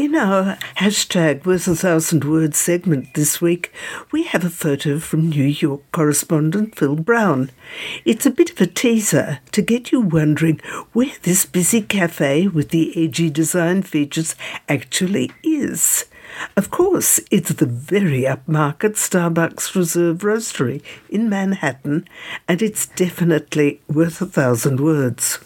In our hashtag worth a thousand words segment this week, we have a photo from New York correspondent Phil Brown. It's a bit of a teaser to get you wondering where this busy cafe with the edgy design features actually is. Of course, it's the very upmarket Starbucks Reserve Roastery in Manhattan, and it's definitely worth a thousand words.